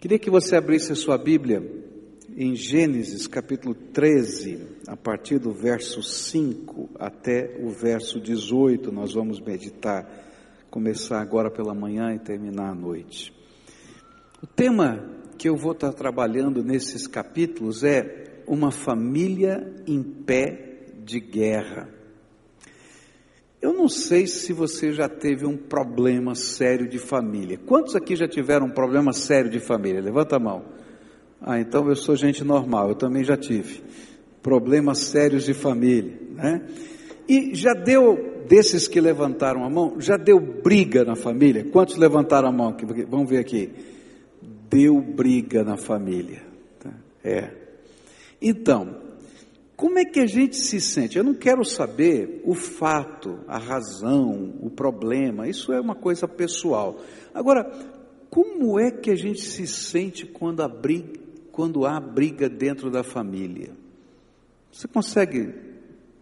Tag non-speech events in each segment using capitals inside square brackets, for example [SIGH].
Queria que você abrisse a sua Bíblia em Gênesis capítulo 13, a partir do verso 5 até o verso 18, nós vamos meditar, começar agora pela manhã e terminar à noite. O tema que eu vou estar trabalhando nesses capítulos é uma família em pé de guerra. Eu não sei se você já teve um problema sério de família. Quantos aqui já tiveram um problema sério de família? Levanta a mão. Ah, então eu sou gente normal, eu também já tive problemas sérios de família, né? E já deu, desses que levantaram a mão, já deu briga na família? Quantos levantaram a mão? Vamos ver aqui. Deu briga na família. Tá? É. Então, como é que a gente se sente? Eu não quero saber o fato, a razão, o problema, isso é uma coisa pessoal. Agora, como é que a gente se sente quando, briga, quando há briga dentro da família? Você consegue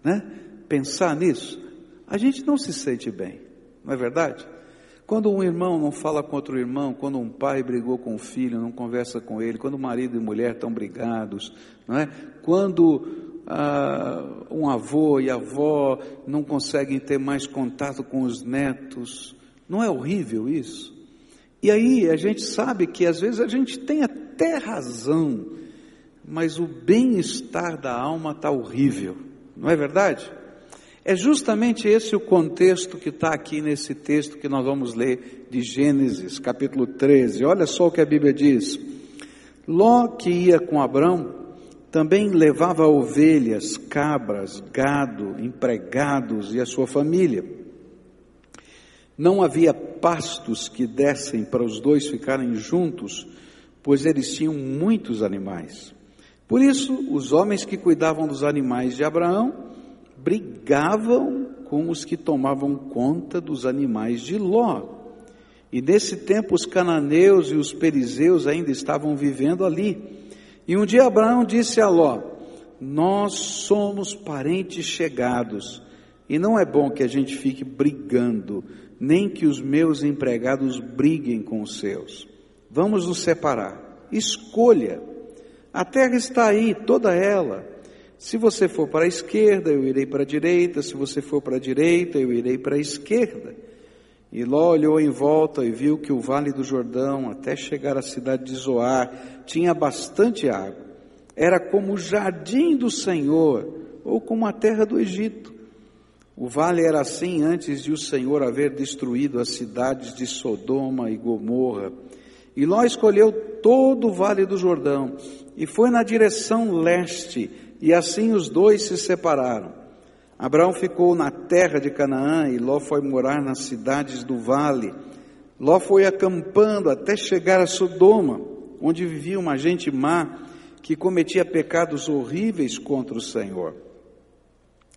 né, pensar nisso? A gente não se sente bem, não é verdade? Quando um irmão não fala com outro irmão, quando um pai brigou com o filho, não conversa com ele, quando marido e mulher estão brigados, não é? Quando ah, um avô e avó não conseguem ter mais contato com os netos. Não é horrível isso? E aí a gente sabe que às vezes a gente tem até razão, mas o bem-estar da alma está horrível, não é verdade? É justamente esse o contexto que está aqui nesse texto que nós vamos ler de Gênesis, capítulo 13. Olha só o que a Bíblia diz. Ló que ia com Abrão também levava ovelhas, cabras, gado, empregados e a sua família. Não havia pastos que dessem para os dois ficarem juntos, pois eles tinham muitos animais. Por isso, os homens que cuidavam dos animais de Abraão brigavam com os que tomavam conta dos animais de Ló. E nesse tempo os cananeus e os perizeus ainda estavam vivendo ali. E um dia Abraão disse a Ló: Nós somos parentes chegados, e não é bom que a gente fique brigando, nem que os meus empregados briguem com os seus. Vamos nos separar. Escolha. A terra está aí, toda ela. Se você for para a esquerda, eu irei para a direita. Se você for para a direita, eu irei para a esquerda. E Ló olhou em volta e viu que o vale do Jordão, até chegar à cidade de Zoar, tinha bastante água. Era como o jardim do Senhor, ou como a terra do Egito. O vale era assim antes de o Senhor haver destruído as cidades de Sodoma e Gomorra. E Ló escolheu todo o vale do Jordão e foi na direção leste, e assim os dois se separaram. Abraão ficou na terra de Canaã e Ló foi morar nas cidades do vale. Ló foi acampando até chegar a Sodoma, onde vivia uma gente má que cometia pecados horríveis contra o Senhor.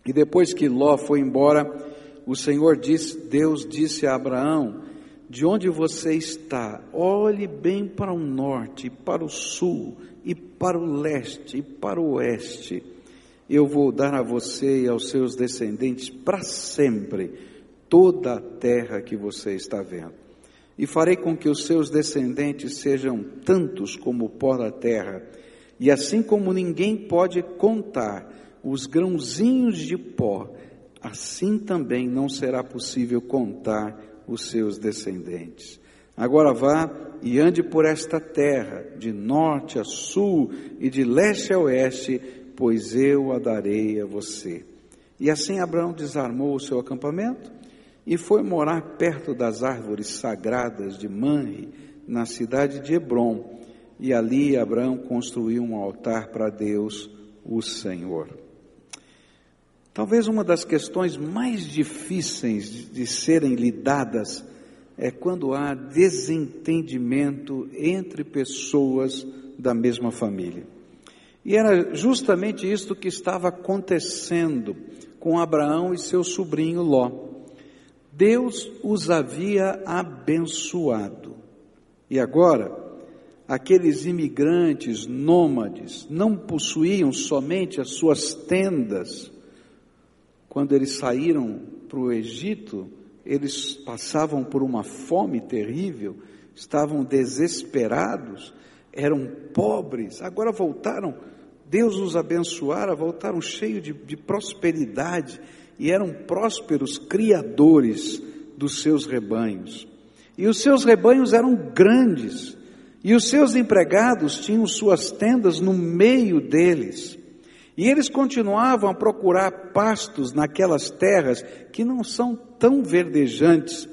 E depois que Ló foi embora, o Senhor disse, Deus disse a Abraão: De onde você está? Olhe bem para o norte, para o sul, e para o leste, e para o oeste eu vou dar a você e aos seus descendentes para sempre toda a terra que você está vendo. E farei com que os seus descendentes sejam tantos como o pó da terra, e assim como ninguém pode contar os grãozinhos de pó, assim também não será possível contar os seus descendentes. Agora vá e ande por esta terra, de norte a sul e de leste a oeste, pois eu a darei a você. E assim Abraão desarmou o seu acampamento e foi morar perto das árvores sagradas de Manre, na cidade de Hebron. E ali Abraão construiu um altar para Deus, o Senhor. Talvez uma das questões mais difíceis de serem lidadas é quando há desentendimento entre pessoas da mesma família. E era justamente isto que estava acontecendo com Abraão e seu sobrinho Ló. Deus os havia abençoado. E agora, aqueles imigrantes nômades não possuíam somente as suas tendas. Quando eles saíram para o Egito, eles passavam por uma fome terrível, estavam desesperados, eram pobres, agora voltaram, Deus os abençoara, voltaram cheios de, de prosperidade e eram prósperos criadores dos seus rebanhos. E os seus rebanhos eram grandes, e os seus empregados tinham suas tendas no meio deles. E eles continuavam a procurar pastos naquelas terras que não são tão verdejantes.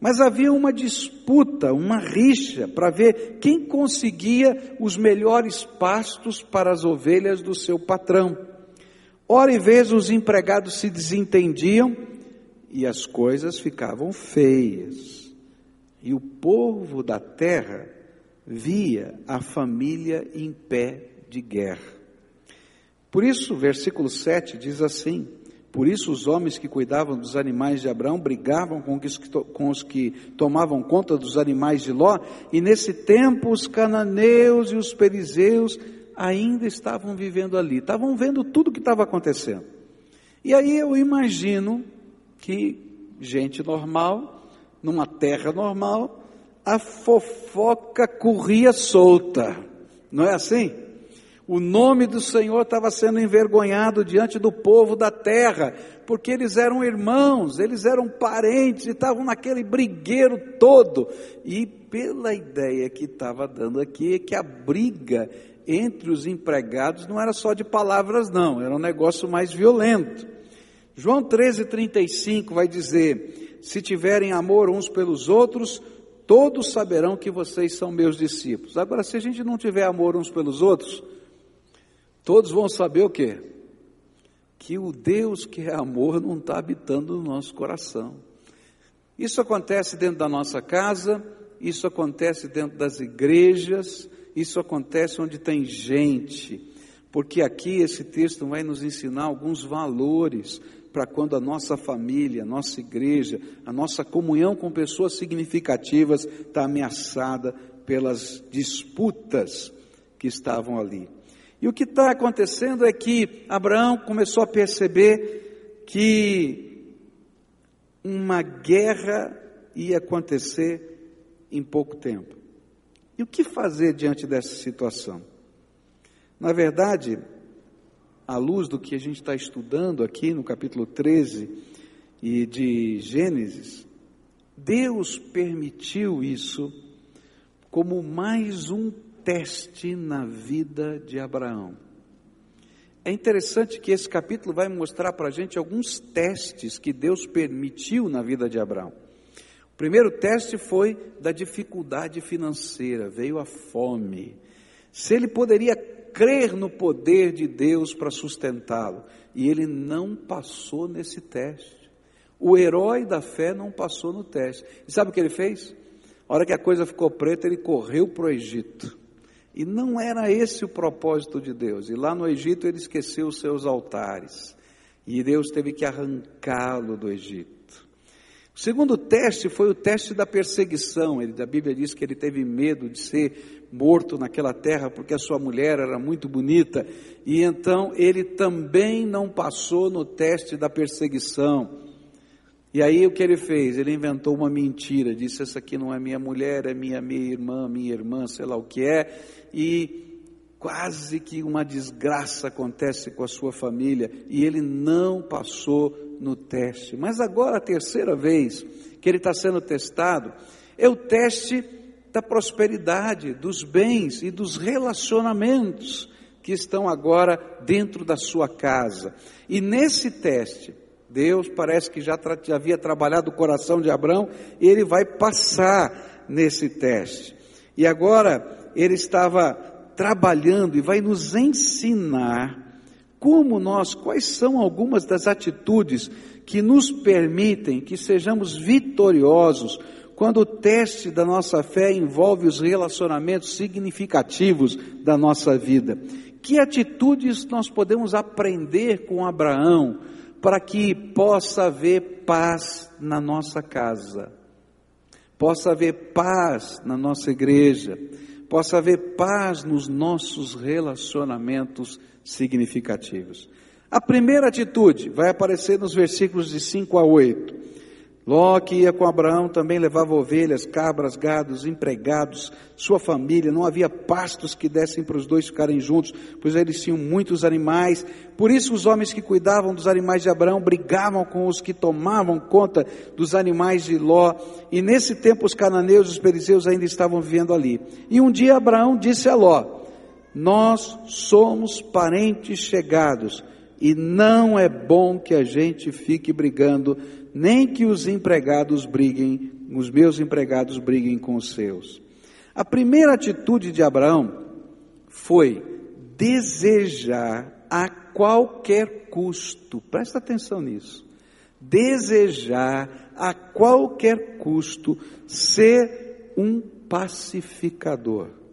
Mas havia uma disputa, uma rixa, para ver quem conseguia os melhores pastos para as ovelhas do seu patrão. Ora e vez os empregados se desentendiam e as coisas ficavam feias. E o povo da terra via a família em pé de guerra. Por isso, versículo 7 diz assim: Por isso os homens que cuidavam dos animais de Abraão brigavam com os que, com os que tomavam conta dos animais de Ló, e nesse tempo os cananeus e os perizeus ainda estavam vivendo ali, estavam vendo tudo o que estava acontecendo. E aí eu imagino que gente normal, numa terra normal, a fofoca corria solta, não é assim? O nome do Senhor estava sendo envergonhado diante do povo da terra, porque eles eram irmãos, eles eram parentes, e estavam naquele brigueiro todo. E pela ideia que estava dando aqui, é que a briga entre os empregados não era só de palavras, não, era um negócio mais violento. João 13,35 vai dizer: Se tiverem amor uns pelos outros, todos saberão que vocês são meus discípulos. Agora, se a gente não tiver amor uns pelos outros, todos vão saber o quê? Que o Deus que é amor não está habitando no nosso coração. Isso acontece dentro da nossa casa, isso acontece dentro das igrejas, isso acontece onde tem gente, porque aqui esse texto vai nos ensinar alguns valores para quando a nossa família, a nossa igreja, a nossa comunhão com pessoas significativas está ameaçada pelas disputas que estavam ali. E o que está acontecendo é que Abraão começou a perceber que uma guerra ia acontecer em pouco tempo. E o que fazer diante dessa situação? Na verdade, à luz do que a gente está estudando aqui no capítulo 13 e de Gênesis, Deus permitiu isso como mais um teste na vida de Abraão. É interessante que esse capítulo vai mostrar para a gente alguns testes que Deus permitiu na vida de Abraão. O primeiro teste foi da dificuldade financeira, veio a fome. Se ele poderia crer no poder de Deus para sustentá-lo. E ele não passou nesse teste. O herói da fé não passou no teste. E sabe o que ele fez? A hora que a coisa ficou preta, ele correu para o Egito. E não era esse o propósito de Deus. E lá no Egito ele esqueceu os seus altares. E Deus teve que arrancá-lo do Egito. O segundo teste foi o teste da perseguição. Ele, a Bíblia diz que ele teve medo de ser morto naquela terra porque a sua mulher era muito bonita. E então ele também não passou no teste da perseguição. E aí o que ele fez? Ele inventou uma mentira, disse: Essa aqui não é minha mulher, é minha, minha irmã, minha irmã, sei lá o que é. E quase que uma desgraça acontece com a sua família. E ele não passou no teste. Mas agora, a terceira vez que ele está sendo testado, é o teste da prosperidade, dos bens e dos relacionamentos que estão agora dentro da sua casa. E nesse teste, Deus parece que já, já havia trabalhado o coração de Abraão, e ele vai passar nesse teste. E agora ele estava trabalhando e vai nos ensinar como nós, quais são algumas das atitudes que nos permitem que sejamos vitoriosos quando o teste da nossa fé envolve os relacionamentos significativos da nossa vida. Que atitudes nós podemos aprender com Abraão para que possa haver paz na nossa casa, possa haver paz na nossa igreja, possa haver paz nos nossos relacionamentos. A primeira atitude vai aparecer nos versículos de 5 a 8. Ló que ia com Abraão também levava ovelhas, cabras, gados, empregados, sua família. Não havia pastos que dessem para os dois ficarem juntos, pois eles tinham muitos animais. Por isso os homens que cuidavam dos animais de Abraão brigavam com os que tomavam conta dos animais de Ló. E nesse tempo os cananeus e os perizeus ainda estavam vivendo ali. E um dia Abraão disse a Ló: Nós somos parentes chegados e não é bom que a gente fique brigando nem que os empregados briguem, os meus empregados briguem com os seus. A primeira atitude de Abraão foi desejar a qualquer custo, presta atenção nisso, desejar a qualquer custo ser um pacificador.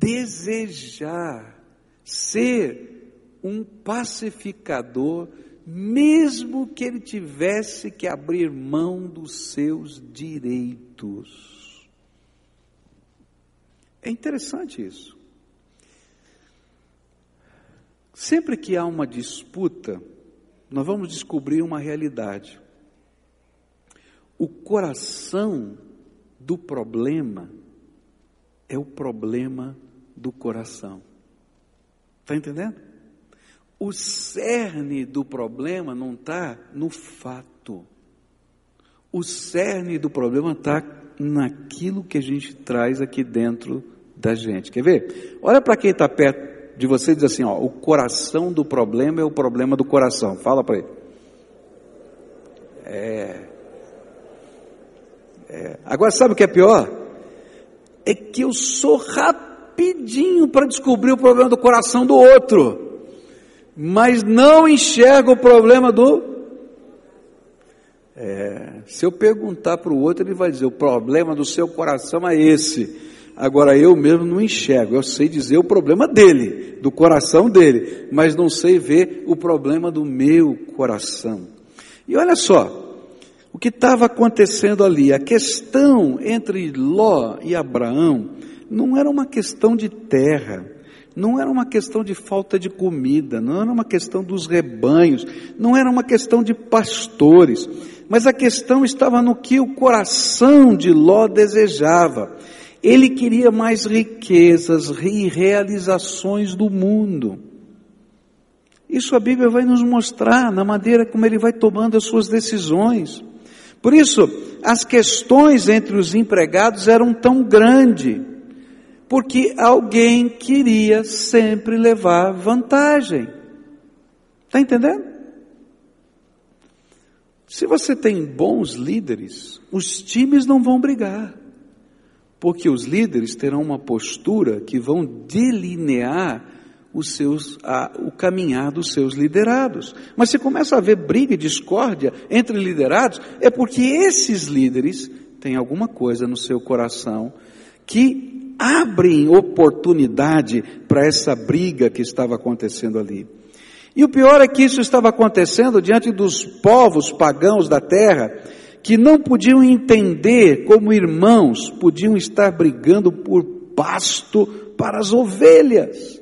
Desejar ser um pacificador mesmo que ele tivesse que abrir mão dos seus direitos. É interessante isso. Sempre que há uma disputa, nós vamos descobrir uma realidade. O coração do problema é o problema do coração. Está entendendo? o cerne do problema não está no fato. O cerne do problema está naquilo que a gente traz aqui dentro da gente. Quer ver? Olha para quem está perto de você e diz assim: ó, o coração do problema é o problema do coração. Fala para ele. É. é. Agora, sabe o que é pior? É que eu sou rapidinho para descobrir o problema do coração do outro mas não enxerga o problema do. É, se eu perguntar para o outro, ele vai dizer: o problema do seu coração é esse. Agora eu mesmo não enxergo, eu sei dizer o problema dele, do coração dele, mas não sei ver o problema do meu coração. E olha só, o que estava acontecendo ali, a questão entre Ló e Abraão não era uma questão de terra, não era uma questão de falta de comida, não era uma questão dos rebanhos, não era uma questão de pastores, mas a questão estava no que o coração de Ló desejava. Ele queria mais riquezas e realizações do mundo. Isso a Bíblia vai nos mostrar na maneira como ele vai tomando as suas decisões. Por isso, as questões entre os empregados eram tão grandes porque alguém queria sempre levar vantagem. Está entendendo? Se você tem bons líderes, os times não vão brigar, porque os líderes terão uma postura que vão delinear os seus, a, o caminhar dos seus liderados. Mas se começa a haver briga e discórdia entre liderados, é porque esses líderes têm alguma coisa no seu coração que abrem oportunidade para essa briga que estava acontecendo ali. E o pior é que isso estava acontecendo diante dos povos pagãos da terra, que não podiam entender como irmãos podiam estar brigando por pasto para as ovelhas.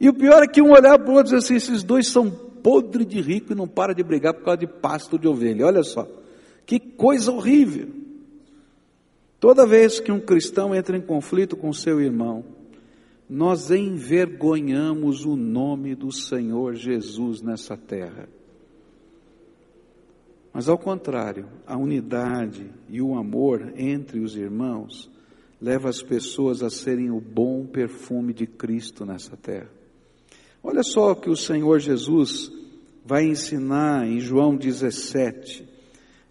E o pior é que um olhar para o outro e dizer assim: esses dois são podre de rico e não para de brigar por causa de pasto de ovelha. Olha só, que coisa horrível. Toda vez que um cristão entra em conflito com seu irmão, nós envergonhamos o nome do Senhor Jesus nessa terra. Mas ao contrário, a unidade e o amor entre os irmãos leva as pessoas a serem o bom perfume de Cristo nessa terra. Olha só o que o Senhor Jesus vai ensinar em João 17.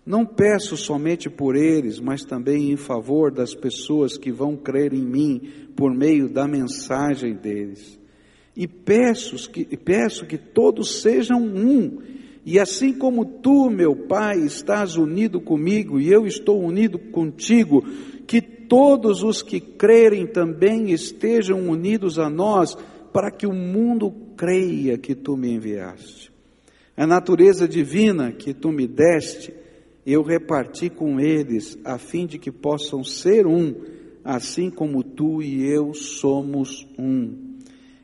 Não peço somente por eles, mas também em favor das pessoas que vão crer em mim por meio da mensagem deles. E peço que, peço que todos sejam um, e assim como tu, meu Pai, estás unido comigo e eu estou unido contigo, que todos os que crerem também estejam unidos a nós, para que o mundo creia que tu me enviaste. A natureza divina que tu me deste, eu reparti com eles, a fim de que possam ser um, assim como tu e eu somos um.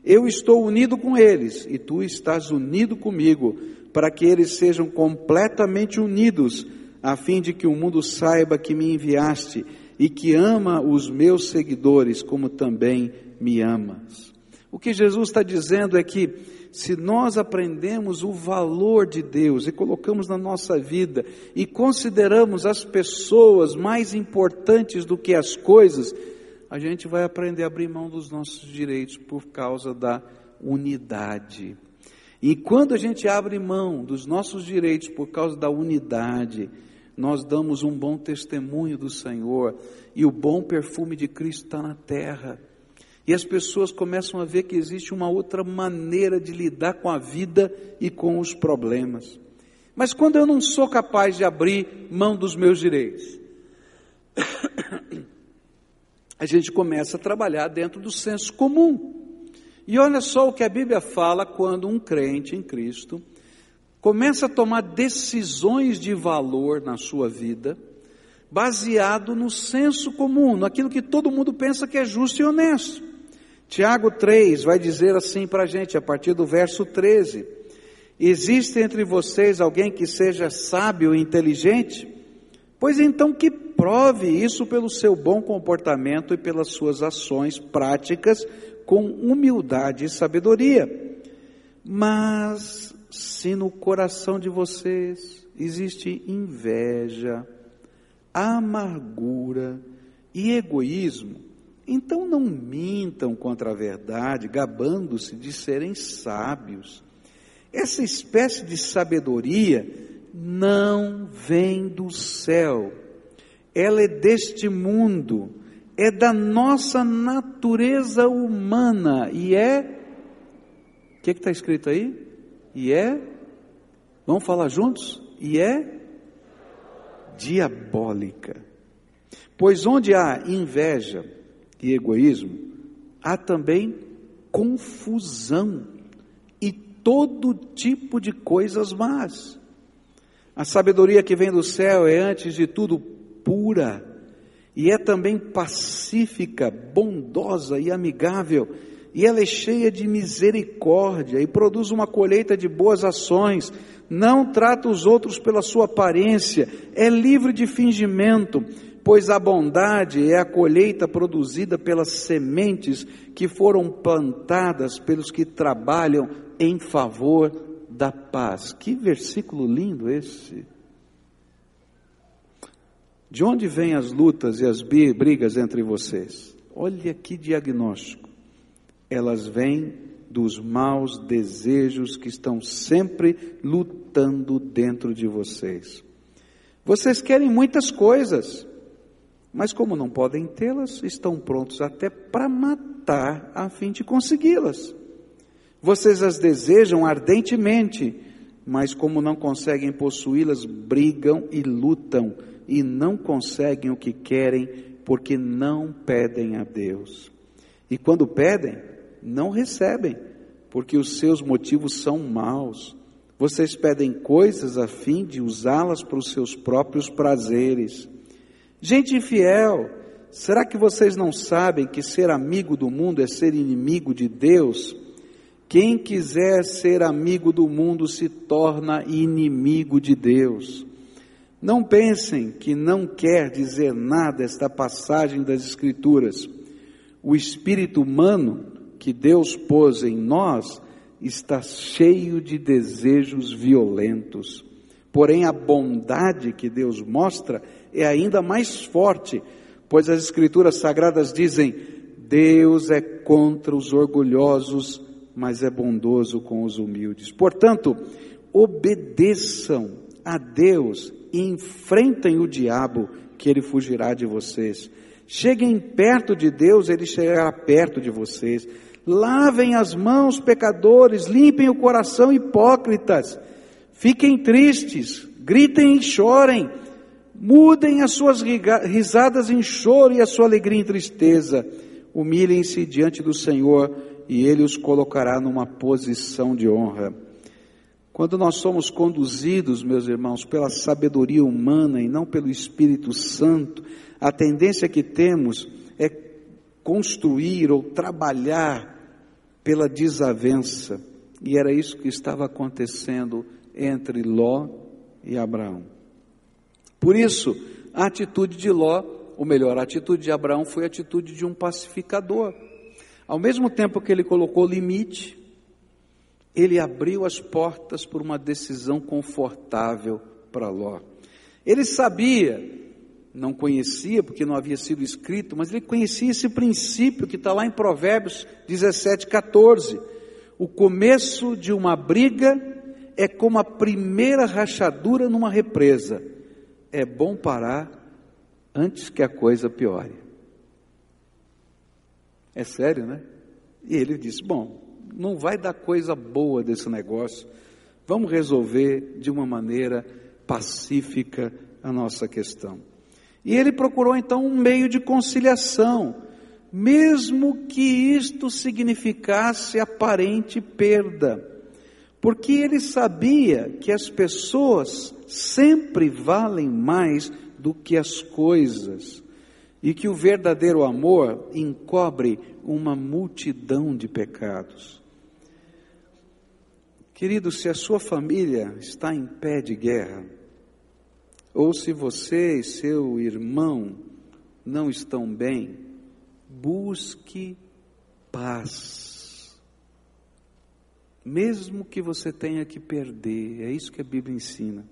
Eu estou unido com eles e tu estás unido comigo, para que eles sejam completamente unidos, a fim de que o mundo saiba que me enviaste e que ama os meus seguidores como também me amas. O que Jesus está dizendo é que se nós aprendemos o valor de Deus e colocamos na nossa vida e consideramos as pessoas mais importantes do que as coisas, a gente vai aprender a abrir mão dos nossos direitos por causa da unidade. E quando a gente abre mão dos nossos direitos por causa da unidade, nós damos um bom testemunho do Senhor e o bom perfume de Cristo está na terra. E as pessoas começam a ver que existe uma outra maneira de lidar com a vida e com os problemas. Mas quando eu não sou capaz de abrir mão dos meus direitos, [COUGHS] a gente começa a trabalhar dentro do senso comum. E olha só o que a Bíblia fala quando um crente em Cristo começa a tomar decisões de valor na sua vida, baseado no senso comum, naquilo que todo mundo pensa que é justo e honesto. Tiago 3 vai dizer assim para a gente, a partir do verso 13: Existe entre vocês alguém que seja sábio e inteligente? Pois então que prove isso pelo seu bom comportamento e pelas suas ações práticas com humildade e sabedoria. Mas se no coração de vocês existe inveja, amargura e egoísmo, então não mintam contra a verdade, gabando-se de serem sábios. Essa espécie de sabedoria não vem do céu, ela é deste mundo é da nossa natureza humana e é. O que está escrito aí? E é. Vamos falar juntos? E é diabólica. Pois onde há inveja e egoísmo, há também confusão e todo tipo de coisas más. A sabedoria que vem do céu é, antes de tudo, pura e é também pacífica, bondosa e amigável, e ela é cheia de misericórdia e produz uma colheita de boas ações, não trata os outros pela sua aparência, é livre de fingimento, pois a bondade é a colheita produzida pelas sementes que foram plantadas pelos que trabalham em favor da paz. Que versículo lindo esse! De onde vêm as lutas e as brigas entre vocês? Olha que diagnóstico. Elas vêm dos maus desejos que estão sempre lutando dentro de vocês. Vocês querem muitas coisas, mas como não podem tê-las, estão prontos até para matar a fim de consegui-las. Vocês as desejam ardentemente, mas como não conseguem possuí-las, brigam e lutam e não conseguem o que querem porque não pedem a Deus. E quando pedem, não recebem, porque os seus motivos são maus. Vocês pedem coisas a fim de usá-las para os seus próprios prazeres. Gente infiel, será que vocês não sabem que ser amigo do mundo é ser inimigo de Deus? Quem quiser ser amigo do mundo se torna inimigo de Deus. Não pensem que não quer dizer nada esta passagem das Escrituras. O espírito humano que Deus pôs em nós está cheio de desejos violentos. Porém, a bondade que Deus mostra é ainda mais forte, pois as Escrituras sagradas dizem: Deus é contra os orgulhosos, mas é bondoso com os humildes. Portanto, obedeçam a Deus enfrentem o diabo, que ele fugirá de vocês. Cheguem perto de Deus, ele chegará perto de vocês. Lavem as mãos, pecadores, limpem o coração, hipócritas. Fiquem tristes, gritem e chorem. Mudem as suas risadas em choro e a sua alegria em tristeza. Humilhem-se diante do Senhor e ele os colocará numa posição de honra. Quando nós somos conduzidos, meus irmãos, pela sabedoria humana e não pelo Espírito Santo, a tendência que temos é construir ou trabalhar pela desavença. E era isso que estava acontecendo entre Ló e Abraão. Por isso, a atitude de Ló, ou melhor, a atitude de Abraão foi a atitude de um pacificador. Ao mesmo tempo que ele colocou limite, ele abriu as portas por uma decisão confortável para Ló. Ele sabia, não conhecia porque não havia sido escrito, mas ele conhecia esse princípio que está lá em Provérbios 17, 14. O começo de uma briga é como a primeira rachadura numa represa. É bom parar antes que a coisa piore. É sério, né? E ele disse: Bom, não vai dar coisa boa desse negócio, vamos resolver de uma maneira pacífica a nossa questão. E ele procurou então um meio de conciliação, mesmo que isto significasse aparente perda, porque ele sabia que as pessoas sempre valem mais do que as coisas e que o verdadeiro amor encobre uma multidão de pecados. Querido, se a sua família está em pé de guerra, ou se você e seu irmão não estão bem, busque paz. Mesmo que você tenha que perder, é isso que a Bíblia ensina.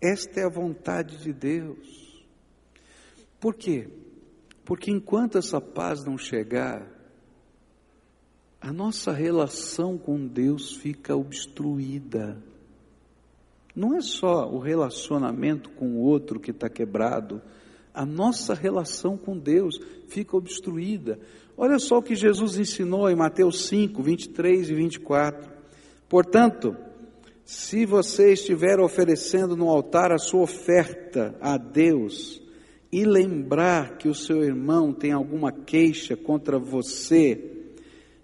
Esta é a vontade de Deus. Por quê? Porque enquanto essa paz não chegar, a nossa relação com Deus fica obstruída. Não é só o relacionamento com o outro que está quebrado, a nossa relação com Deus fica obstruída. Olha só o que Jesus ensinou em Mateus 5, 23 e 24. Portanto, se você estiver oferecendo no altar a sua oferta a Deus, e lembrar que o seu irmão tem alguma queixa contra você,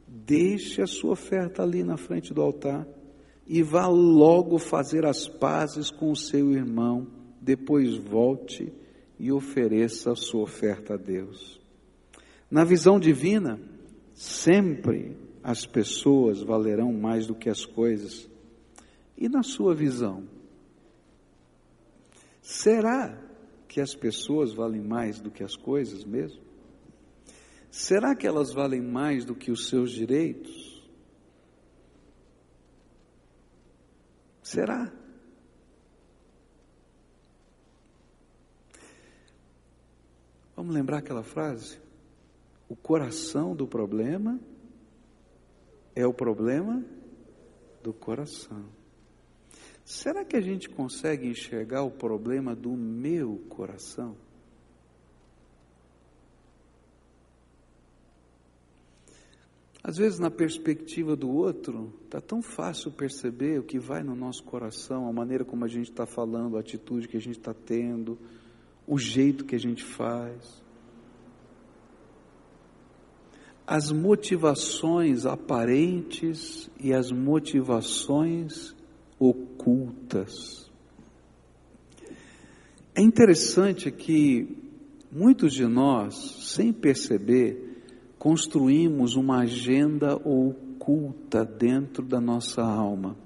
deixe a sua oferta ali na frente do altar e vá logo fazer as pazes com o seu irmão. Depois volte e ofereça a sua oferta a Deus. Na visão divina, sempre as pessoas valerão mais do que as coisas. E na sua visão? Será que as pessoas valem mais do que as coisas mesmo? Será que elas valem mais do que os seus direitos? Será? Vamos lembrar aquela frase? O coração do problema é o problema do coração. Será que a gente consegue enxergar o problema do meu coração? Às vezes, na perspectiva do outro, está tão fácil perceber o que vai no nosso coração, a maneira como a gente está falando, a atitude que a gente está tendo, o jeito que a gente faz. As motivações aparentes e as motivações ocultas. É interessante que muitos de nós, sem perceber, construímos uma agenda oculta dentro da nossa alma,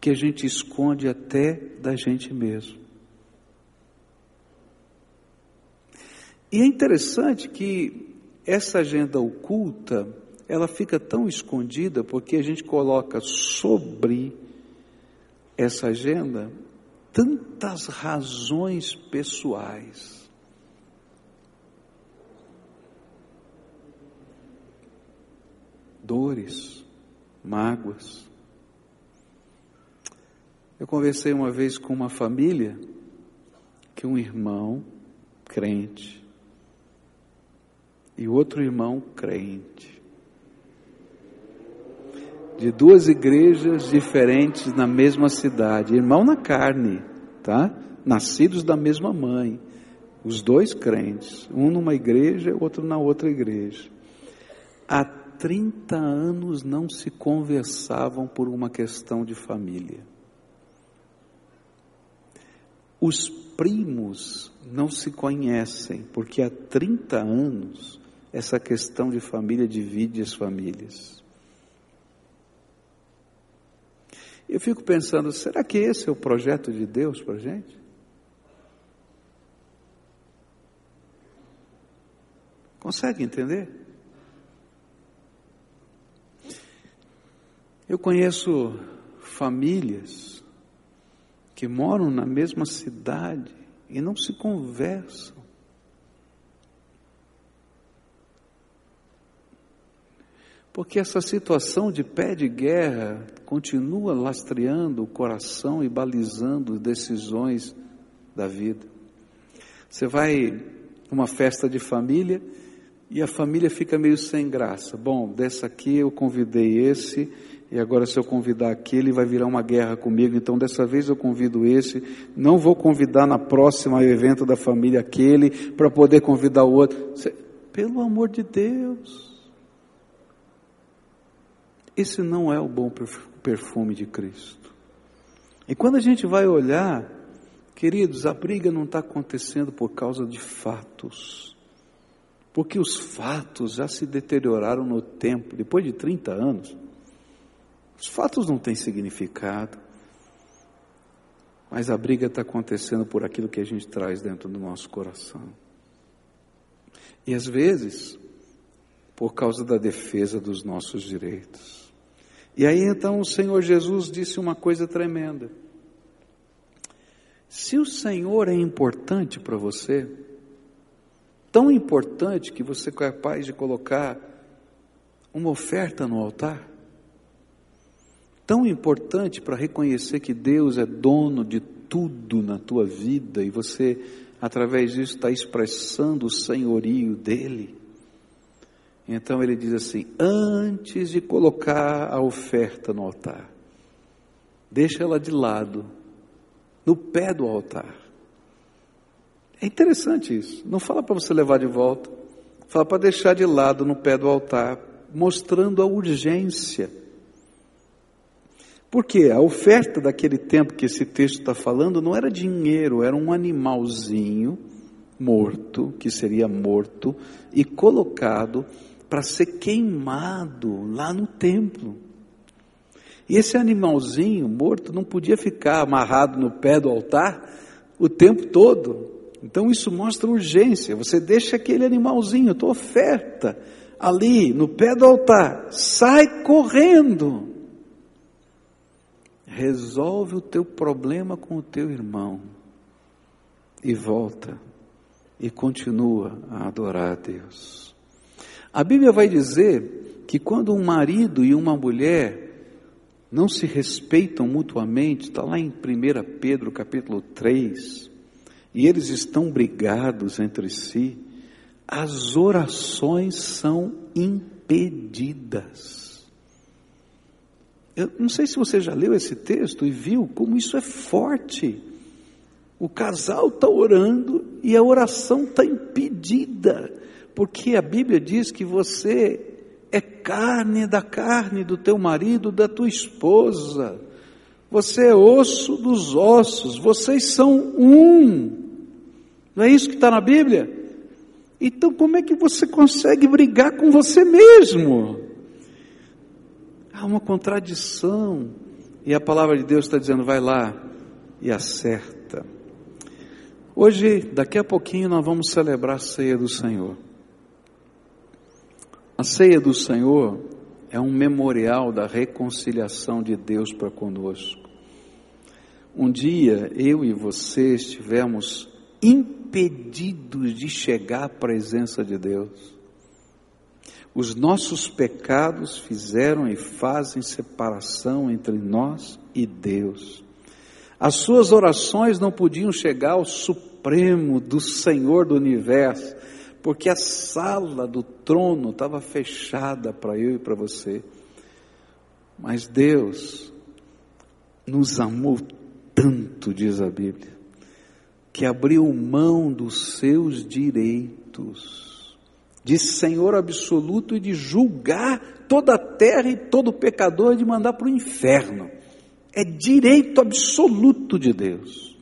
que a gente esconde até da gente mesmo. E é interessante que essa agenda oculta, ela fica tão escondida porque a gente coloca sobre essa agenda tantas razões pessoais. Dores, mágoas. Eu conversei uma vez com uma família que um irmão crente e outro irmão crente de duas igrejas diferentes na mesma cidade, irmão na carne, tá? Nascidos da mesma mãe, os dois crentes, um numa igreja, outro na outra igreja. Há 30 anos não se conversavam por uma questão de família. Os primos não se conhecem, porque há 30 anos essa questão de família divide as famílias. Eu fico pensando, será que esse é o projeto de Deus para a gente? Consegue entender? Eu conheço famílias que moram na mesma cidade e não se conversam. Porque essa situação de pé de guerra continua lastreando o coração e balizando decisões da vida. Você vai uma festa de família e a família fica meio sem graça. Bom, dessa aqui eu convidei esse, e agora se eu convidar aquele vai virar uma guerra comigo, então dessa vez eu convido esse, não vou convidar na próxima evento da família aquele, para poder convidar o outro. Pelo amor de Deus. Esse não é o bom perfume de Cristo. E quando a gente vai olhar, queridos, a briga não está acontecendo por causa de fatos porque os fatos já se deterioraram no tempo, depois de 30 anos. Os fatos não têm significado, mas a briga está acontecendo por aquilo que a gente traz dentro do nosso coração. E às vezes, por causa da defesa dos nossos direitos. E aí então o Senhor Jesus disse uma coisa tremenda. Se o Senhor é importante para você, tão importante que você é capaz de colocar uma oferta no altar? Tão importante para reconhecer que Deus é dono de tudo na tua vida e você, através disso, está expressando o senhorio dele? Então ele diz assim: antes de colocar a oferta no altar, deixa ela de lado, no pé do altar. É interessante isso. Não fala para você levar de volta, fala para deixar de lado no pé do altar, mostrando a urgência. Porque a oferta daquele tempo que esse texto está falando não era dinheiro, era um animalzinho morto, que seria morto, e colocado para ser queimado lá no templo. E esse animalzinho morto não podia ficar amarrado no pé do altar o tempo todo, então isso mostra urgência. Você deixa aquele animalzinho, tua oferta, ali no pé do altar, sai correndo. Resolve o teu problema com o teu irmão e volta e continua a adorar a Deus. A Bíblia vai dizer que quando um marido e uma mulher não se respeitam mutuamente, está lá em 1 Pedro capítulo 3, e eles estão brigados entre si, as orações são impedidas. Eu não sei se você já leu esse texto e viu como isso é forte. O casal está orando e a oração está impedida, porque a Bíblia diz que você é carne da carne do teu marido, da tua esposa. Você é osso dos ossos, vocês são um. Não é isso que está na Bíblia? Então, como é que você consegue brigar com você mesmo? Há uma contradição. E a palavra de Deus está dizendo: vai lá e acerta. Hoje, daqui a pouquinho, nós vamos celebrar a ceia do Senhor. A ceia do Senhor é um memorial da reconciliação de Deus para conosco. Um dia eu e você estivemos impedidos de chegar à presença de Deus. Os nossos pecados fizeram e fazem separação entre nós e Deus. As suas orações não podiam chegar ao supremo do Senhor do universo, porque a sala do trono estava fechada para eu e para você. Mas Deus nos amou tanto, diz a Bíblia, que abriu mão dos seus direitos de senhor absoluto e de julgar toda a terra e todo pecador e de mandar para o inferno. É direito absoluto de Deus.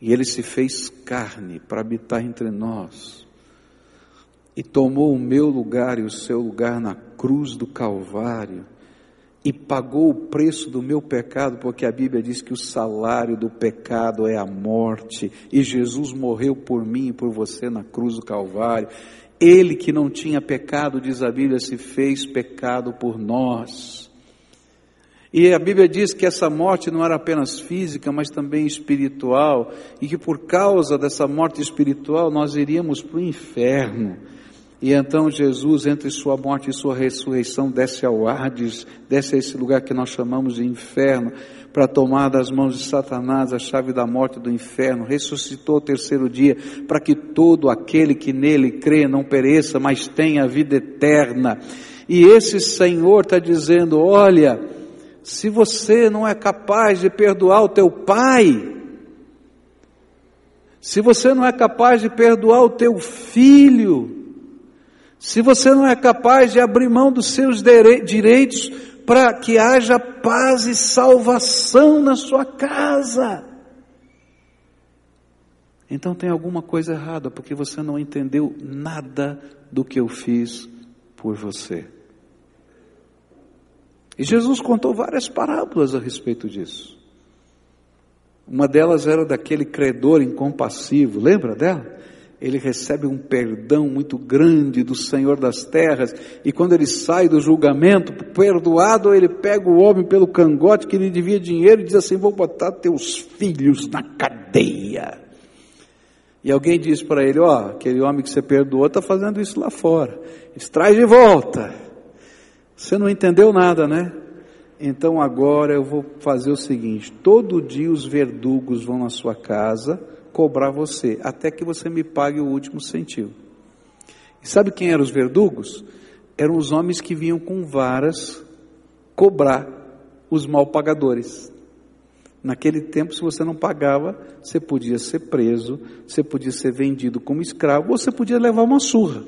E ele se fez carne para habitar entre nós. E tomou o meu lugar e o seu lugar na cruz do Calvário. e pagou o preço do meu pecado, porque a Bíblia diz que o salário do pecado é a morte, e Jesus morreu por mim e por você na cruz do Calvário. Ele que não tinha pecado, diz a Bíblia, se fez pecado por nós. E a Bíblia diz que essa morte não era apenas física, mas também espiritual, e que por causa dessa morte espiritual nós iríamos para o inferno. E então Jesus, entre sua morte e sua ressurreição, desce ao Hades, desce a esse lugar que nós chamamos de inferno, para tomar das mãos de Satanás a chave da morte do inferno, ressuscitou o terceiro dia, para que todo aquele que nele crê não pereça, mas tenha vida eterna. E esse Senhor está dizendo: olha, se você não é capaz de perdoar o teu pai, se você não é capaz de perdoar o teu filho, se você não é capaz de abrir mão dos seus direitos para que haja paz e salvação na sua casa, então tem alguma coisa errada, porque você não entendeu nada do que eu fiz por você. E Jesus contou várias parábolas a respeito disso. Uma delas era daquele credor incompassivo, lembra dela? Ele recebe um perdão muito grande do Senhor das terras, e quando ele sai do julgamento, perdoado, ele pega o homem pelo cangote que lhe devia dinheiro e diz assim: Vou botar teus filhos na cadeia. E alguém diz para ele: Ó, oh, aquele homem que você perdoou está fazendo isso lá fora, traz de volta. Você não entendeu nada, né? Então agora eu vou fazer o seguinte: todo dia os verdugos vão na sua casa cobrar você, até que você me pague o último centavo. E sabe quem eram os verdugos? Eram os homens que vinham com varas cobrar os mal pagadores. Naquele tempo, se você não pagava, você podia ser preso, você podia ser vendido como escravo, ou você podia levar uma surra.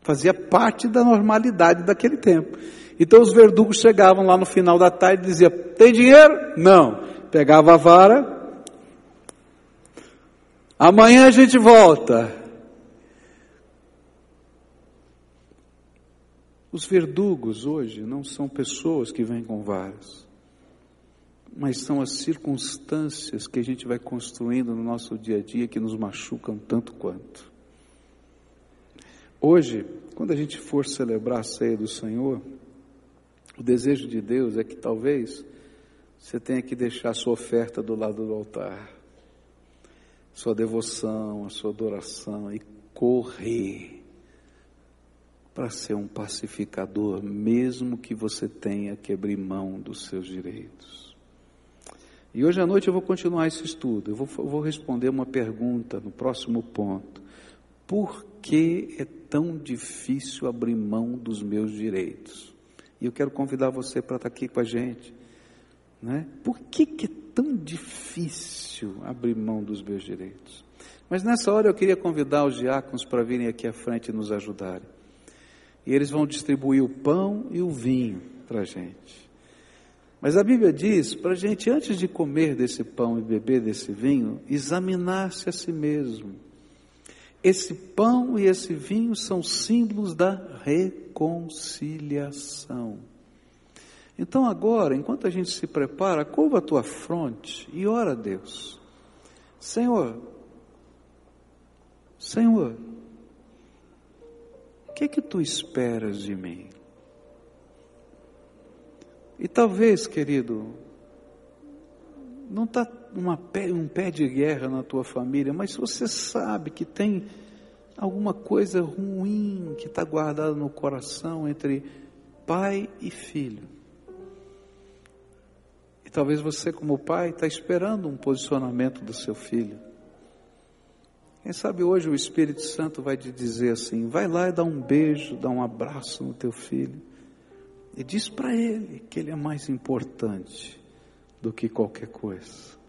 Fazia parte da normalidade daquele tempo. Então os verdugos chegavam lá no final da tarde e diziam: Tem dinheiro? Não. Pegava a vara, Amanhã a gente volta. Os verdugos hoje não são pessoas que vêm com varas, mas são as circunstâncias que a gente vai construindo no nosso dia a dia que nos machucam tanto quanto. Hoje, quando a gente for celebrar a ceia do Senhor, o desejo de Deus é que talvez você tenha que deixar a sua oferta do lado do altar sua devoção, a sua adoração e correr para ser um pacificador, mesmo que você tenha que abrir mão dos seus direitos. E hoje à noite eu vou continuar esse estudo. Eu vou, vou responder uma pergunta no próximo ponto. Por que é tão difícil abrir mão dos meus direitos? E eu quero convidar você para estar aqui com a gente. Né? Por que, que é tão difícil abrir mão dos meus direitos? Mas nessa hora eu queria convidar os diáconos para virem aqui à frente e nos ajudarem. E eles vão distribuir o pão e o vinho para a gente. Mas a Bíblia diz para a gente, antes de comer desse pão e beber desse vinho, examinar-se a si mesmo. Esse pão e esse vinho são símbolos da reconciliação. Então agora, enquanto a gente se prepara, curva a tua fronte e ora a Deus. Senhor, Senhor, o que é que tu esperas de mim? E talvez, querido, não está um pé de guerra na tua família, mas você sabe que tem alguma coisa ruim que está guardada no coração entre pai e filho, talvez você, como pai, está esperando um posicionamento do seu filho. Quem sabe hoje o Espírito Santo vai te dizer assim: vai lá e dá um beijo, dá um abraço no teu filho. E diz para ele que ele é mais importante do que qualquer coisa.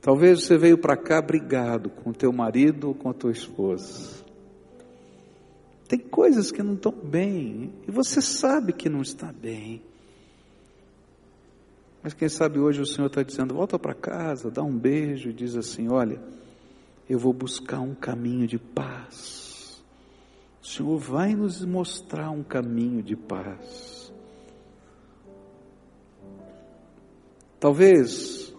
Talvez você veio para cá brigado com teu marido ou com a tua esposa. Tem coisas que não estão bem e você sabe que não está bem. Mas quem sabe hoje o Senhor está dizendo: volta para casa, dá um beijo e diz assim: olha, eu vou buscar um caminho de paz. O Senhor vai nos mostrar um caminho de paz. Talvez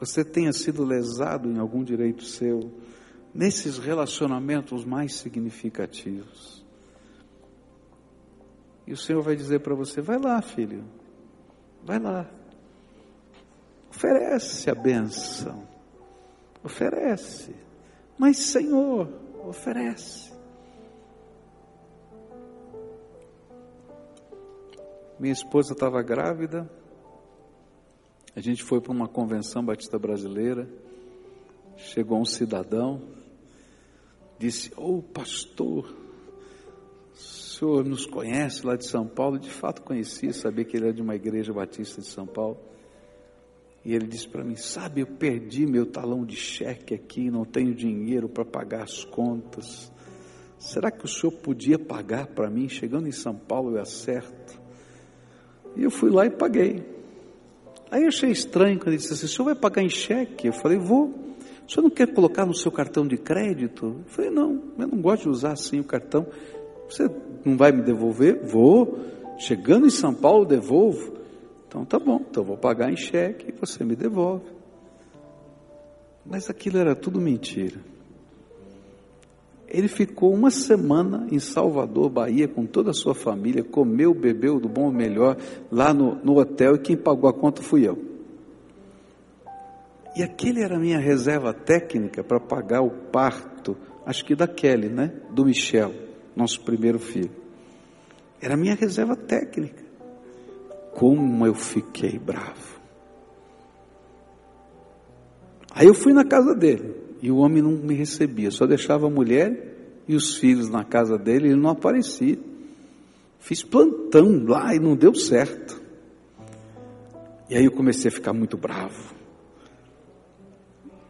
você tenha sido lesado em algum direito seu, nesses relacionamentos mais significativos. E o Senhor vai dizer para você: vai lá, filho, vai lá. Oferece a benção, oferece. Mas, Senhor, oferece. Minha esposa estava grávida, a gente foi para uma convenção batista brasileira, chegou um cidadão, disse: Ô oh, pastor, o senhor nos conhece lá de São Paulo? De fato conhecia, sabia que ele era de uma igreja batista de São Paulo. E ele disse para mim: Sabe, eu perdi meu talão de cheque aqui, não tenho dinheiro para pagar as contas. Será que o senhor podia pagar para mim? Chegando em São Paulo eu acerto. E eu fui lá e paguei. Aí eu achei estranho quando ele disse assim: O senhor vai pagar em cheque? Eu falei: Vou. O senhor não quer colocar no seu cartão de crédito? Eu falei: Não, eu não gosto de usar assim o cartão. Você não vai me devolver? Vou. Chegando em São Paulo, devolvo. Então tá bom, então vou pagar em cheque e você me devolve. Mas aquilo era tudo mentira. Ele ficou uma semana em Salvador, Bahia, com toda a sua família, comeu, bebeu do bom e melhor lá no, no hotel e quem pagou a conta fui eu. E aquele era a minha reserva técnica para pagar o parto, acho que da Kelly, né? Do Michel, nosso primeiro filho. Era a minha reserva técnica como eu fiquei bravo. Aí eu fui na casa dele e o homem não me recebia, só deixava a mulher e os filhos na casa dele, ele não aparecia. Fiz plantão lá e não deu certo. E aí eu comecei a ficar muito bravo.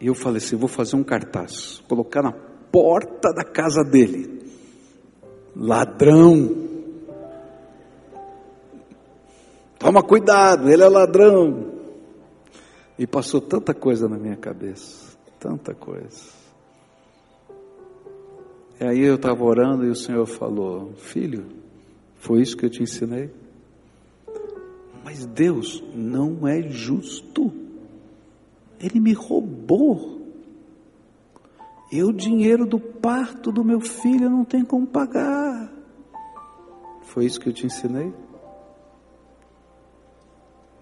E eu falei assim: vou fazer um cartaz, colocar na porta da casa dele. Ladrão, Toma cuidado, ele é ladrão. E passou tanta coisa na minha cabeça, tanta coisa. E aí eu estava orando e o Senhor falou: Filho, foi isso que eu te ensinei? Mas Deus não é justo. Ele me roubou. E o dinheiro do parto do meu filho não tem como pagar. Foi isso que eu te ensinei?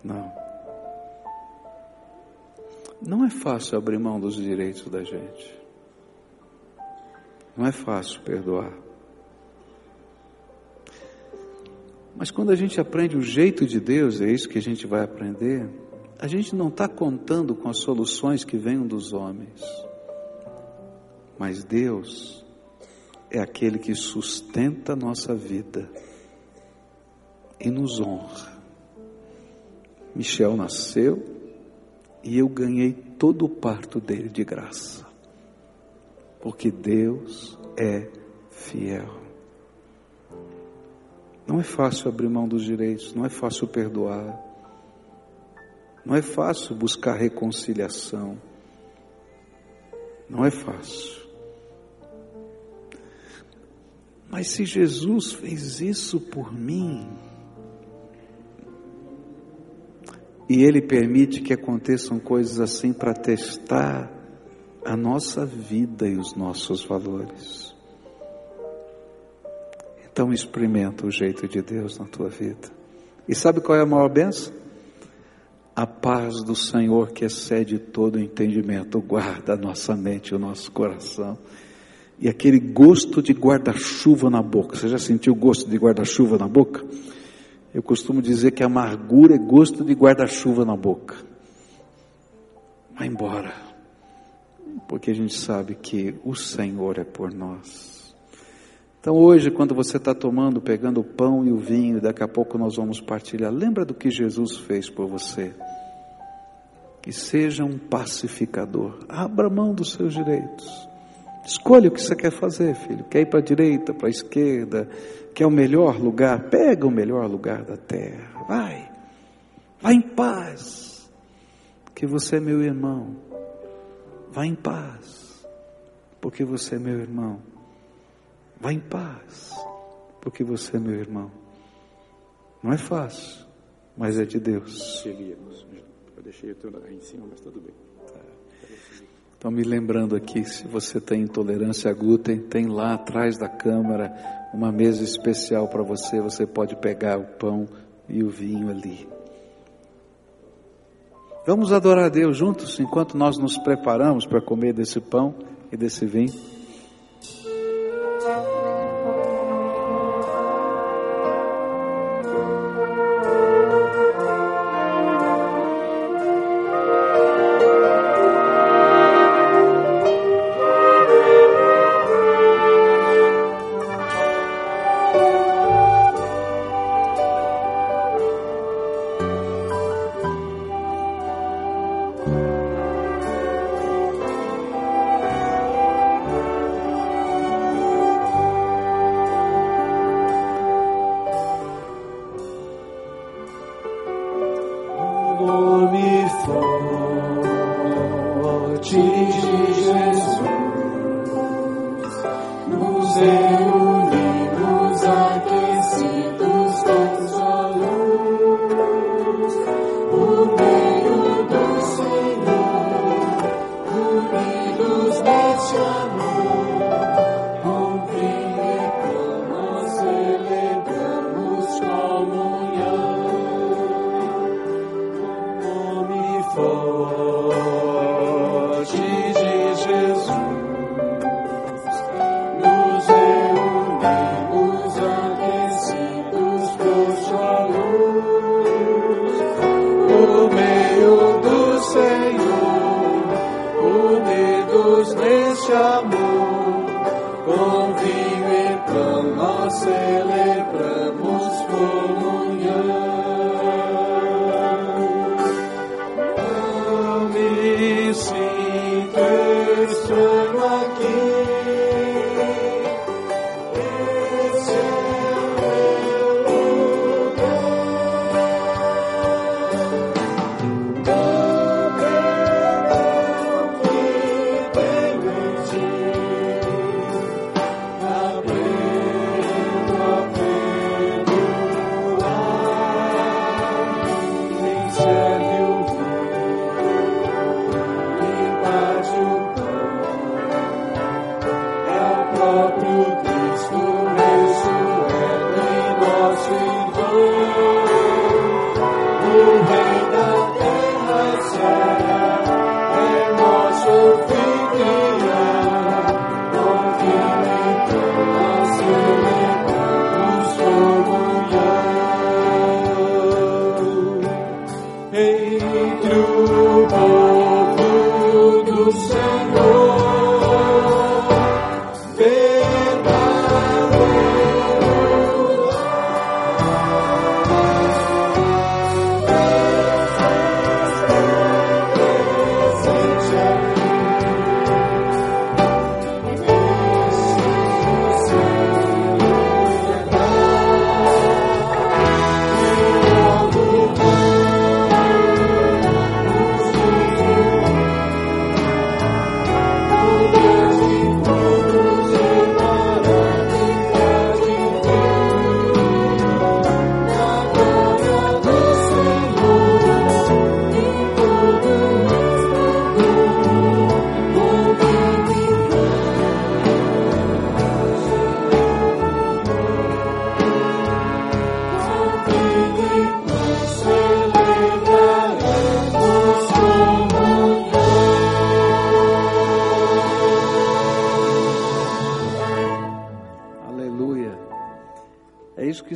Não. Não é fácil abrir mão dos direitos da gente. Não é fácil perdoar. Mas quando a gente aprende o jeito de Deus, é isso que a gente vai aprender, a gente não está contando com as soluções que venham dos homens. Mas Deus é aquele que sustenta a nossa vida e nos honra. Michel nasceu e eu ganhei todo o parto dele de graça. Porque Deus é fiel. Não é fácil abrir mão dos direitos, não é fácil perdoar, não é fácil buscar reconciliação, não é fácil. Mas se Jesus fez isso por mim, E Ele permite que aconteçam coisas assim para testar a nossa vida e os nossos valores. Então experimenta o jeito de Deus na tua vida. E sabe qual é a maior benção? A paz do Senhor que excede todo entendimento, guarda a nossa mente e o nosso coração. E aquele gosto de guarda-chuva na boca. Você já sentiu o gosto de guarda-chuva na boca? Eu costumo dizer que amargura é gosto de guarda-chuva na boca. Vai embora, porque a gente sabe que o Senhor é por nós. Então hoje, quando você está tomando, pegando o pão e o vinho, daqui a pouco nós vamos partilhar, lembra do que Jesus fez por você. Que seja um pacificador, abra mão dos seus direitos. Escolha o que você quer fazer, filho. Quer ir para a direita, para a esquerda, quer o melhor lugar? Pega o melhor lugar da terra. Vai. Vai em paz. Porque você é meu irmão. Vai em paz. Porque você é meu irmão. Vai em paz. Porque você é meu irmão. Não é fácil, mas é de Deus. Eu deixei o teu em cima, mas tudo bem. Estão me lembrando aqui, se você tem intolerância a glúten, tem lá atrás da câmara uma mesa especial para você. Você pode pegar o pão e o vinho ali. Vamos adorar a Deus juntos enquanto nós nos preparamos para comer desse pão e desse vinho.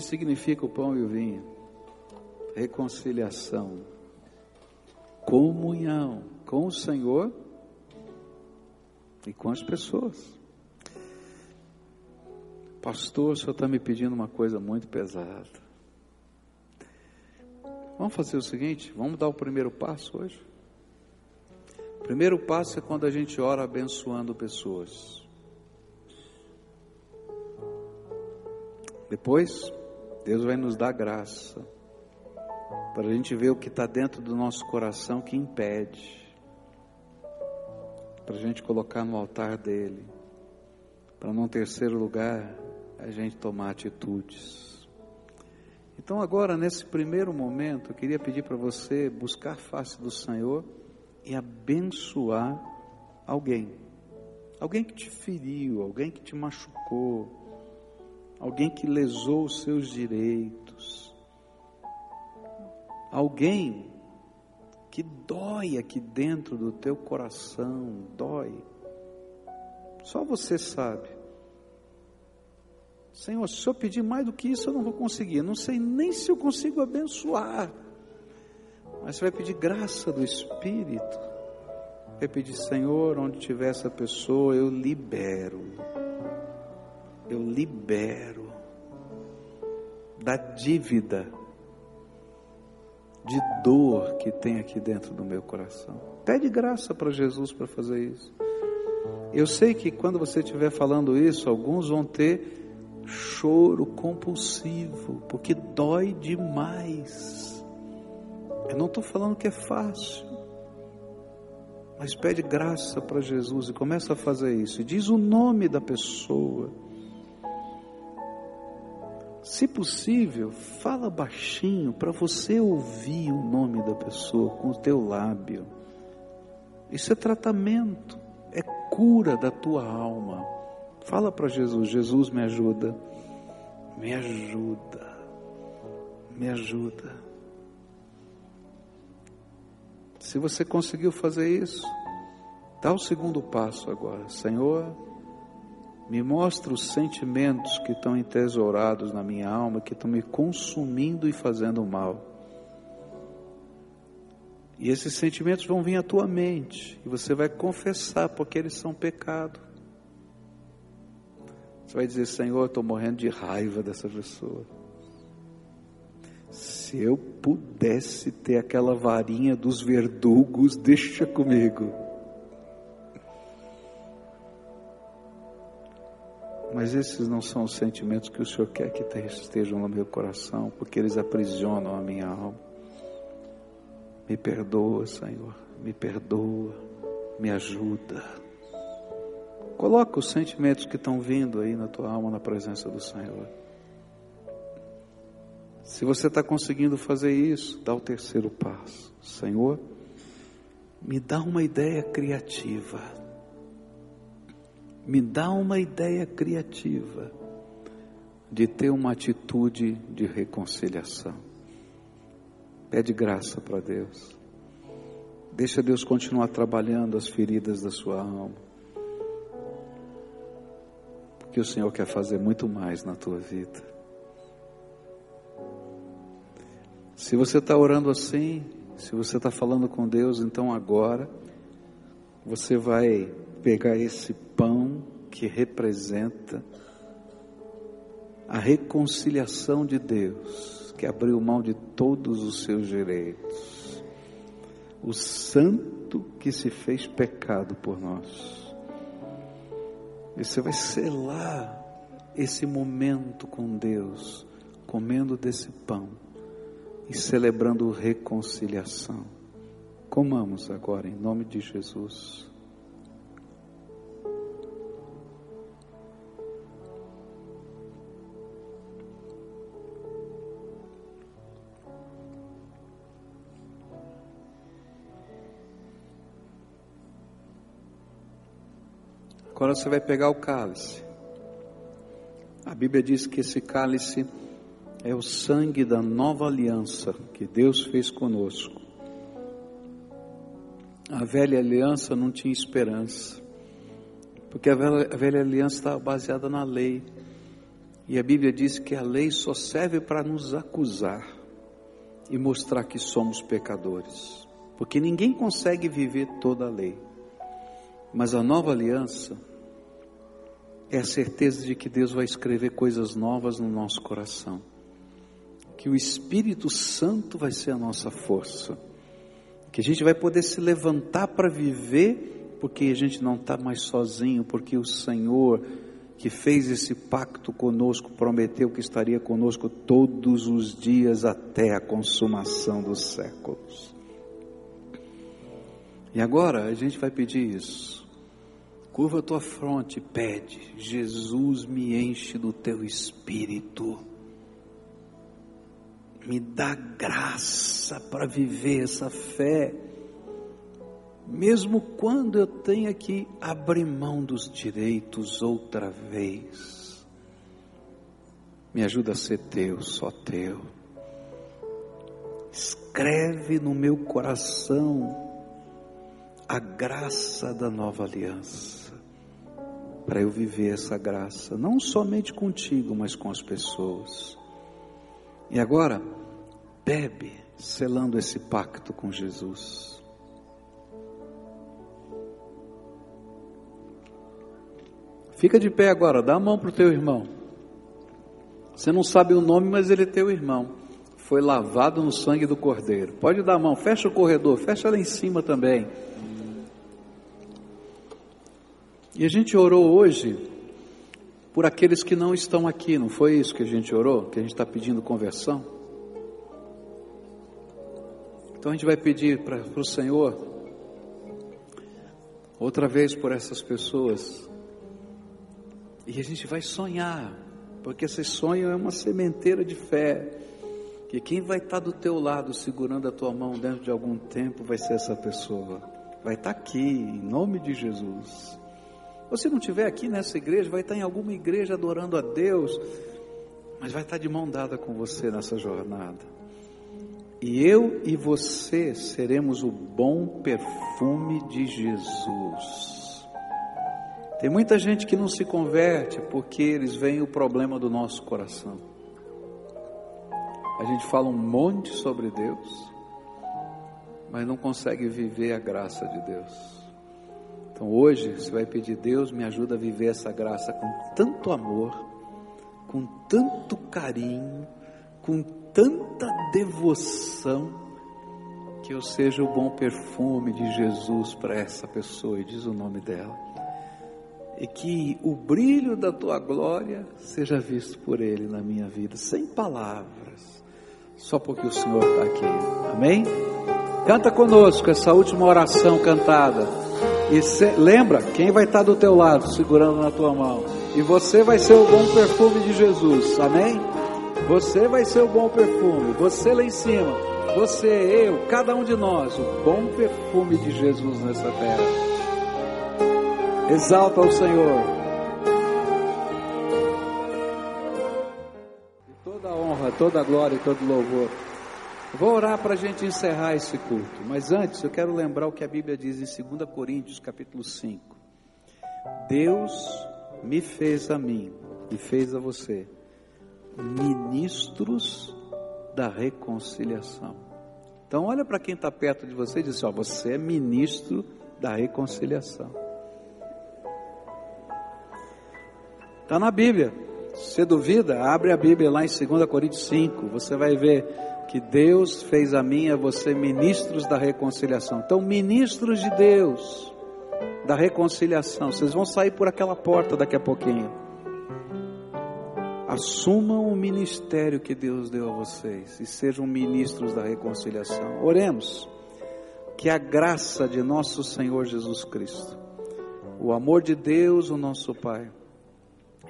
Significa o pão e o vinho? Reconciliação, comunhão com o Senhor e com as pessoas. Pastor, o senhor está me pedindo uma coisa muito pesada. Vamos fazer o seguinte: vamos dar o primeiro passo hoje. O primeiro passo é quando a gente ora abençoando pessoas. Depois, Deus vai nos dar graça para a gente ver o que está dentro do nosso coração que impede, para a gente colocar no altar dele, para num terceiro lugar a gente tomar atitudes. Então, agora, nesse primeiro momento, eu queria pedir para você buscar a face do Senhor e abençoar alguém. Alguém que te feriu, alguém que te machucou, alguém que lesou os seus direitos, alguém que dói aqui dentro do teu coração, dói. Só você sabe. Senhor, se eu pedir mais do que isso, eu não vou conseguir. Eu não sei nem se eu consigo abençoar. Mas você vai pedir graça do Espírito. Vai pedir, Senhor, onde tiver essa pessoa, eu libero. Eu libero da dívida, de dor que tem aqui dentro do meu coração. Pede graça para Jesus para fazer isso. Eu sei que quando você estiver falando isso, alguns vão ter choro compulsivo, porque dói demais. Eu não estou falando que é fácil, mas pede graça para Jesus e começa a fazer isso. E diz o nome da pessoa. Se possível, fala baixinho para você ouvir o nome da pessoa com o teu lábio. Isso é tratamento, é cura da tua alma. Fala para Jesus: Jesus, me ajuda, me ajuda, me ajuda. Se você conseguiu fazer isso, dá o segundo passo agora. Senhor, me mostra os sentimentos que estão entesourados na minha alma, que estão me consumindo e fazendo mal. E esses sentimentos vão vir à tua mente, e você vai confessar, porque eles são pecado. Você vai dizer: Senhor, estou morrendo de raiva dessa pessoa. Se eu pudesse ter aquela varinha dos verdugos, deixa comigo. Mas esses não são os sentimentos que o Senhor quer que estejam no meu coração, porque eles aprisionam a minha alma. Me perdoa, Senhor, me perdoa, me ajuda. Coloca os sentimentos que estão vindo aí na tua alma na presença do Senhor. Se você está conseguindo fazer isso, dá o terceiro passo. Senhor, me dá uma ideia criativa. Me dá uma ideia criativa de ter uma atitude de reconciliação. Pede graça para Deus. Deixa Deus continuar trabalhando as feridas da sua alma que o Senhor quer fazer muito mais na tua vida. Se você está orando assim, se você está falando com Deus, então agora você vai pegar esse pão que representa a reconciliação de Deus, que abriu mão de todos os seus direitos, o santo que se fez pecado por nós e você vai selar esse momento com Deus, comendo desse pão e celebrando reconciliação. Comamos agora em nome de Jesus. Agora você vai pegar o cálice. A Bíblia diz que esse cálice é o sangue da nova aliança que Deus fez conosco. A velha aliança não tinha esperança, porque a velha, a velha aliança estava baseada na lei. E a Bíblia diz que a lei só serve para nos acusar e mostrar que somos pecadores, porque ninguém consegue viver toda a lei. Mas a nova aliança é a certeza de que Deus vai escrever coisas novas no nosso coração. Que o Espírito Santo vai ser a nossa força. Que a gente vai poder se levantar para viver, porque a gente não está mais sozinho, porque o Senhor que fez esse pacto conosco prometeu que estaria conosco todos os dias até a consumação dos séculos. E agora a gente vai pedir isso. Curva a tua fronte, pede, Jesus me enche do teu espírito. Me dá graça para viver essa fé, mesmo quando eu tenha que abrir mão dos direitos outra vez. Me ajuda a ser teu, só teu. Escreve no meu coração a graça da nova aliança, para eu viver essa graça, não somente contigo, mas com as pessoas. E agora, bebe, selando esse pacto com Jesus. Fica de pé agora, dá a mão para o teu irmão. Você não sabe o nome, mas ele é teu irmão. Foi lavado no sangue do Cordeiro. Pode dar a mão, fecha o corredor, fecha lá em cima também. E a gente orou hoje por aqueles que não estão aqui, não foi isso que a gente orou? Que a gente está pedindo conversão? Então a gente vai pedir para o Senhor, outra vez por essas pessoas, e a gente vai sonhar, porque esse sonho é uma sementeira de fé, que quem vai estar tá do teu lado segurando a tua mão dentro de algum tempo vai ser essa pessoa, vai estar tá aqui, em nome de Jesus. Você não estiver aqui nessa igreja, vai estar em alguma igreja adorando a Deus, mas vai estar de mão dada com você nessa jornada. E eu e você seremos o bom perfume de Jesus. Tem muita gente que não se converte porque eles veem o problema do nosso coração. A gente fala um monte sobre Deus, mas não consegue viver a graça de Deus. Então hoje você vai pedir, Deus me ajuda a viver essa graça com tanto amor, com tanto carinho, com tanta devoção, que eu seja o bom perfume de Jesus para essa pessoa, e diz o nome dela. E que o brilho da tua glória seja visto por Ele na minha vida, sem palavras, só porque o Senhor está aqui. Amém? Canta conosco essa última oração cantada. E se, lembra, quem vai estar do teu lado, segurando na tua mão? E você vai ser o bom perfume de Jesus, amém? Você vai ser o bom perfume, você lá em cima, você, eu, cada um de nós, o bom perfume de Jesus nessa terra. Exalta o Senhor. toda a honra, toda a glória e todo louvor. Vou orar para a gente encerrar esse culto, mas antes eu quero lembrar o que a Bíblia diz em 2 Coríntios capítulo 5. Deus me fez a mim e fez a você ministros da reconciliação. Então olha para quem está perto de você e diz: ó, você é ministro da reconciliação. Está na Bíblia. Se duvida, abre a Bíblia lá em 2 Coríntios 5. Você vai ver que Deus fez a mim e a você ministros da reconciliação. Então, ministros de Deus da reconciliação. Vocês vão sair por aquela porta daqui a pouquinho. Assumam o ministério que Deus deu a vocês e sejam ministros da reconciliação. Oremos que a graça de nosso Senhor Jesus Cristo, o amor de Deus, o nosso Pai,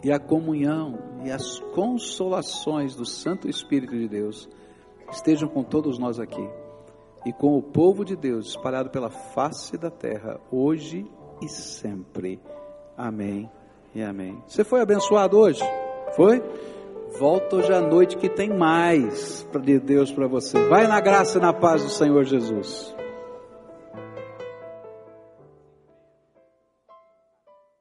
e a comunhão e as consolações do Santo Espírito de Deus estejam com todos nós aqui e com o povo de Deus espalhado pela face da terra, hoje e sempre. Amém e amém. Você foi abençoado hoje? Foi? Volta hoje à noite que tem mais de Deus para você. Vai na graça e na paz do Senhor Jesus.